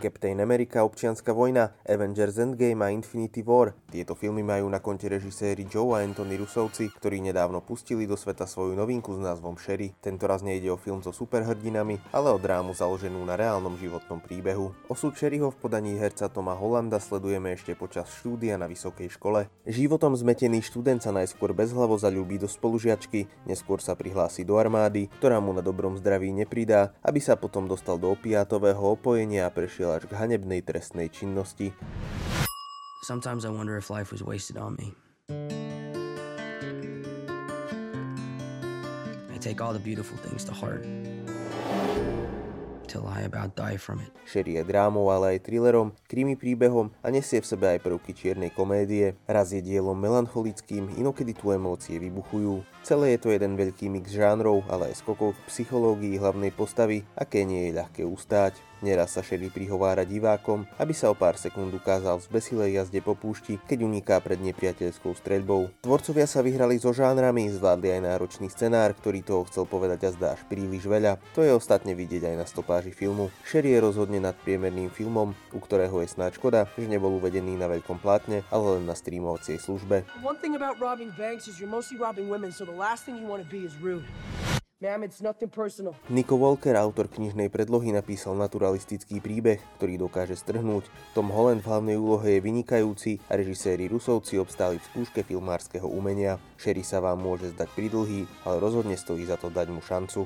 Captain America, občianska vojna, Avengers Endgame a Infinity War. Tieto filmy majú na konte režiséri Joe a Anthony Rusovci, ktorí nedávno pustili do sveta svoju novinku s názvom Sherry. Tentoraz nejde o film so superhrdinami, ale o drámu založenú na reálnom životnom príbehu. Osud Sherryho v podaní herca Toma Hollanda sledujeme ešte počas štúdia na vysokej škole. Životom zmetený študent sa najskôr bezhlavo zalúbi do spolužiačky, neskôr sa prihlási do armády, ktorá mu na dobrom zdraví nepridá, aby sa potom dostal do opiátového opojenia a prešiel až k hanebnej trestnej činnosti. Sometimes I wonder if life was wasted on me. I take all the beautiful things to heart till I about die from it. Sherry je drámou, ale aj thrillerom, krimi príbehom a nesie v sebe aj prvky čiernej komédie. Raz je dielom melancholickým, inokedy tu emócie vybuchujú. Celé je to jeden veľký mix žánrov, ale aj skokov v psychológii hlavnej postavy, aké nie je ľahké ustáť. Neraz sa Sherry prihovára divákom, aby sa o pár sekúnd ukázal v zbesilej jazde po púšti, keď uniká pred nepriateľskou streľbou. Tvorcovia sa vyhrali so žánrami, zvládli aj náročný scenár, ktorý toho chcel povedať a zdáš príliš veľa. To je ostatne vidieť aj na stopáži filmu. Sherry je rozhodne nad priemerným filmom, u ktorého je snáď škoda, že nebol uvedený na veľkom plátne, ale len na streamovacej službe. One thing about robbing banks is you're mostly robbing women, so the last thing you want to be is rude. Ma'am. Nico Walker, autor knižnej predlohy, napísal naturalistický príbeh, ktorý dokáže strhnúť. Tom Holland v hlavnej úlohe je vynikajúci a režiséri Rusovci obstáli v skúške filmárskeho umenia. Sherry sa vám môže zdať pridlhý, ale rozhodne stojí za to dať mu šancu.